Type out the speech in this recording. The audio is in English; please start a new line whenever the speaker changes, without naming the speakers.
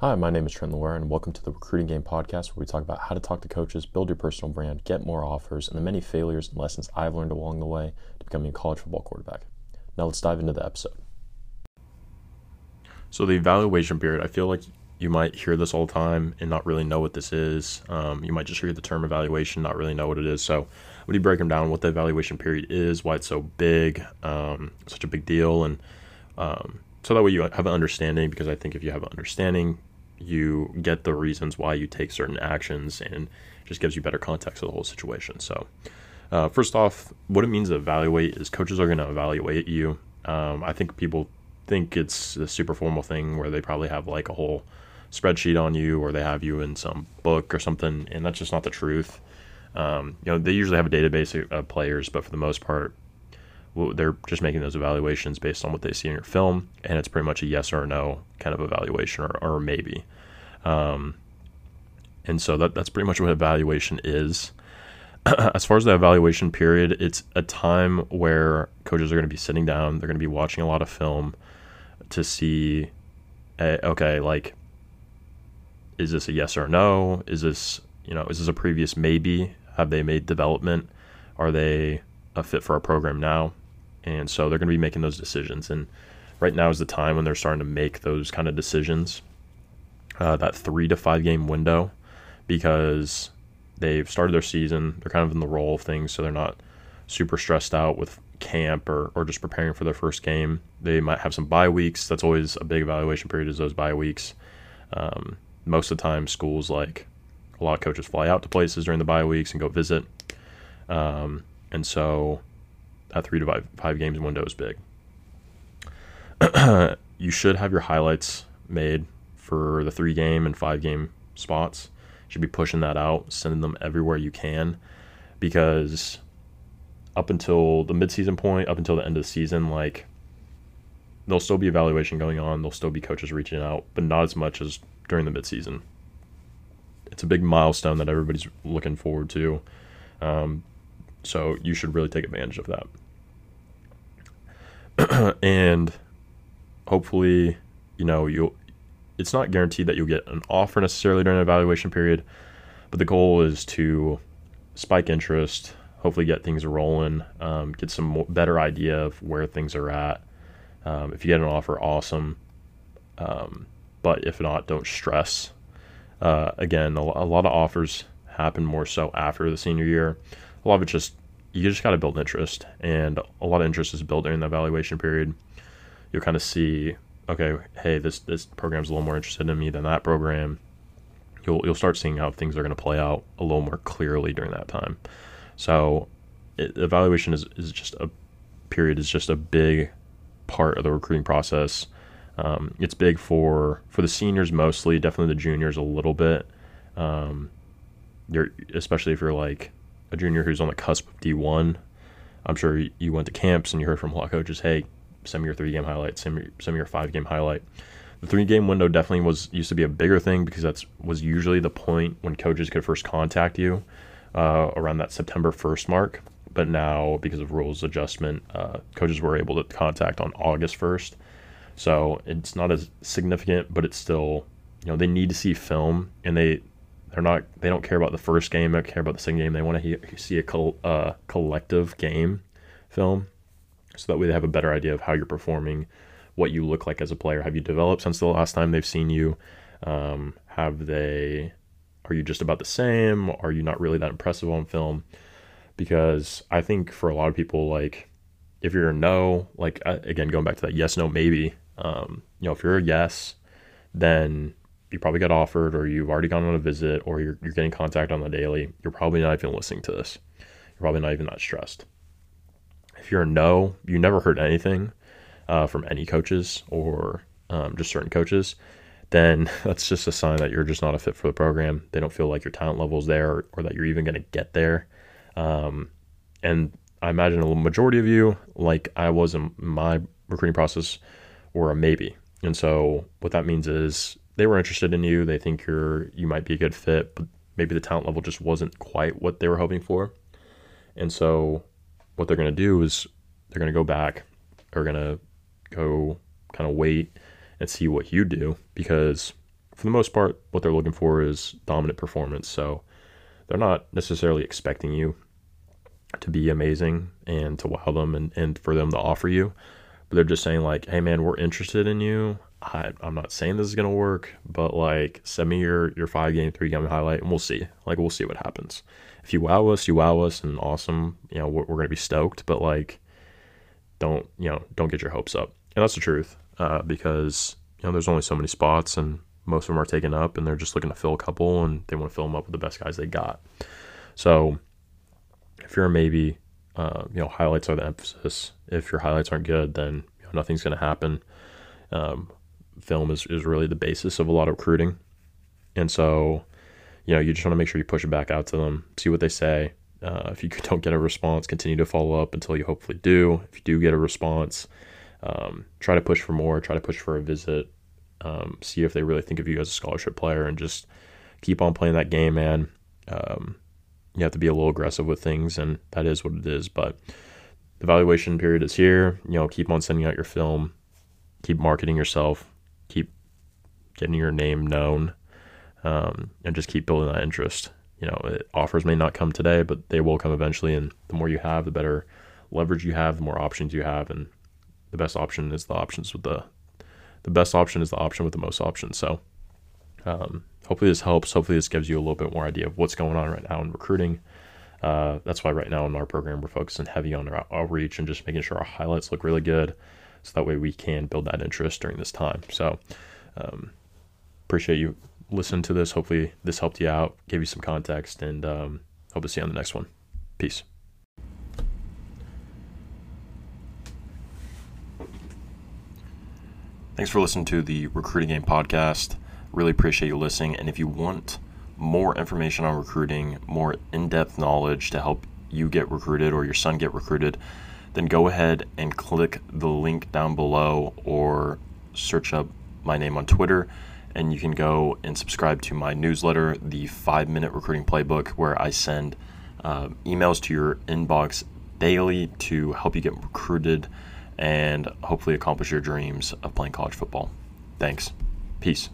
Hi, my name is Trent Loire, and welcome to the Recruiting Game Podcast, where we talk about how to talk to coaches, build your personal brand, get more offers, and the many failures and lessons I've learned along the way to becoming a college football quarterback. Now, let's dive into the episode. So, the evaluation period, I feel like you might hear this all the time and not really know what this is. Um, you might just hear the term evaluation, not really know what it is. So, when you break them down, what the evaluation period is, why it's so big, um, such a big deal, and um, so that way you have an understanding. Because I think if you have an understanding, you get the reasons why you take certain actions and just gives you better context of the whole situation. So, uh, first off, what it means to evaluate is coaches are going to evaluate you. Um, I think people think it's a super formal thing where they probably have like a whole spreadsheet on you or they have you in some book or something, and that's just not the truth. Um, you know, they usually have a database of players, but for the most part, they're just making those evaluations based on what they see in your film, and it's pretty much a yes or no kind of evaluation or, or maybe. Um, and so that, that's pretty much what evaluation is. as far as the evaluation period, it's a time where coaches are going to be sitting down, they're going to be watching a lot of film to see, uh, okay, like, is this a yes or no? Is this, you know, is this a previous maybe? Have they made development? Are they a fit for our program now? And so they're going to be making those decisions. And right now is the time when they're starting to make those kind of decisions, uh, that three to five game window, because they've started their season. They're kind of in the role of things, so they're not super stressed out with camp or, or just preparing for their first game. They might have some bye weeks. That's always a big evaluation period is those bye weeks. Um, most of the time, schools like a lot of coaches fly out to places during the bye weeks and go visit. Um, and so that three to five, five games window is big. you should have your highlights made for the three game and five game spots. You should be pushing that out, sending them everywhere you can, because up until the midseason point, up until the end of the season, like there'll still be evaluation going on. There'll still be coaches reaching out, but not as much as during the midseason. It's a big milestone that everybody's looking forward to. Um, so you should really take advantage of that. and hopefully, you know, you'll it's not guaranteed that you'll get an offer necessarily during an evaluation period, but the goal is to spike interest, hopefully get things rolling, um, get some more, better idea of where things are at. Um, if you get an offer, awesome. Um, but if not, don't stress. Uh, again, a, a, lot of offers happen more so after the senior year a lot of it just you just got to build interest, and a lot of interest is built during the evaluation period. You'll kind of see, okay, hey, this this program's a little more interested in me than that program. You'll you'll start seeing how things are going to play out a little more clearly during that time. So, it, evaluation is is just a period is just a big part of the recruiting process. Um, it's big for for the seniors mostly, definitely the juniors a little bit. Um, you're especially if you're like a junior who's on the cusp of D1. I'm sure you went to camps and you heard from a lot of coaches, hey, send me your three game highlight, send me, send me your five game highlight. The three game window definitely was used to be a bigger thing because that's was usually the point when coaches could first contact you uh, around that September 1st mark. But now, because of rules adjustment, uh, coaches were able to contact on August 1st. So it's not as significant, but it's still, you know, they need to see film and they they're not. They don't care about the first game. They don't care about the second game. They want to see a col- uh, collective game film, so that way they have a better idea of how you're performing, what you look like as a player. Have you developed since the last time they've seen you? Um, have they? Are you just about the same? Are you not really that impressive on film? Because I think for a lot of people, like if you're a no, like uh, again going back to that yes, no, maybe. Um, you know, if you're a yes, then you probably got offered or you've already gone on a visit or you're, you're getting contact on the daily, you're probably not even listening to this. You're probably not even that stressed. If you're a no, you never heard anything uh, from any coaches or um, just certain coaches, then that's just a sign that you're just not a fit for the program. They don't feel like your talent level is there or, that you're even going to get there. Um, and I imagine a majority of you, like I was in my recruiting process, were a maybe. And so what that means is they were interested in you. They think you're you might be a good fit, but maybe the talent level just wasn't quite what they were hoping for. And so what they're going to do is they're going to go back, they're going to go kind of wait and see what you do because for the most part, what they're looking for is dominant performance. So they're not necessarily expecting you to be amazing and to wow them and, and for them to offer you. But they're just saying, like, hey, man, we're interested in you. I, I'm not saying this is to work, but like, send me your, your five game, three game highlight and we'll see. Like, we'll see what happens. If you wow us, you wow us and awesome. You know, we're, we're to be stoked, but like, don't, you know, don't get your hopes up. And that's the truth uh, because, you know, there's only so many spots and most of them are taken up and they're just looking to fill a couple and they want to fill them up with the best guys they got. So if you're maybe, uh, you know, highlights are the emphasis. If your highlights aren't good, then you know, nothing's to happen. Um, film is, is really the basis of a lot of recruiting. And so, you know, you just want to make sure you push it back out to them, see what they say. Uh, if you don't get a response, continue to follow up until you hopefully do. If you do get a response, um, try to push for more, try to push for a visit, um, see if they really think of you as a scholarship player, and just keep on playing that game, man. Um, you have to be a little aggressive with things, and that is what it is. But the evaluation period is here. You know, keep on sending out your film, keep marketing yourself, keep getting your name known, um, and just keep building that interest. You know, it, offers may not come today, but they will come eventually. And the more you have, the better leverage you have, the more options you have, and the best option is the options with the the best option is the option with the most options. So um, hopefully this helps. Hopefully this gives you a little bit more idea of what's going on right now in recruiting. Uh, that's why right now in our program we're focusing heavy on our outreach and just making sure our highlights look really good, so that way we can build that interest during this time. So um, appreciate you listening to this. Hopefully this helped you out, gave you some context, and um, hope to see you on the next one. Peace. Thanks for listening to the Recruiting Game podcast. Really appreciate you listening. And if you want more information on recruiting, more in depth knowledge to help you get recruited or your son get recruited, then go ahead and click the link down below or search up my name on Twitter. And you can go and subscribe to my newsletter, the five minute recruiting playbook, where I send uh, emails to your inbox daily to help you get recruited and hopefully accomplish your dreams of playing college football. Thanks. Peace.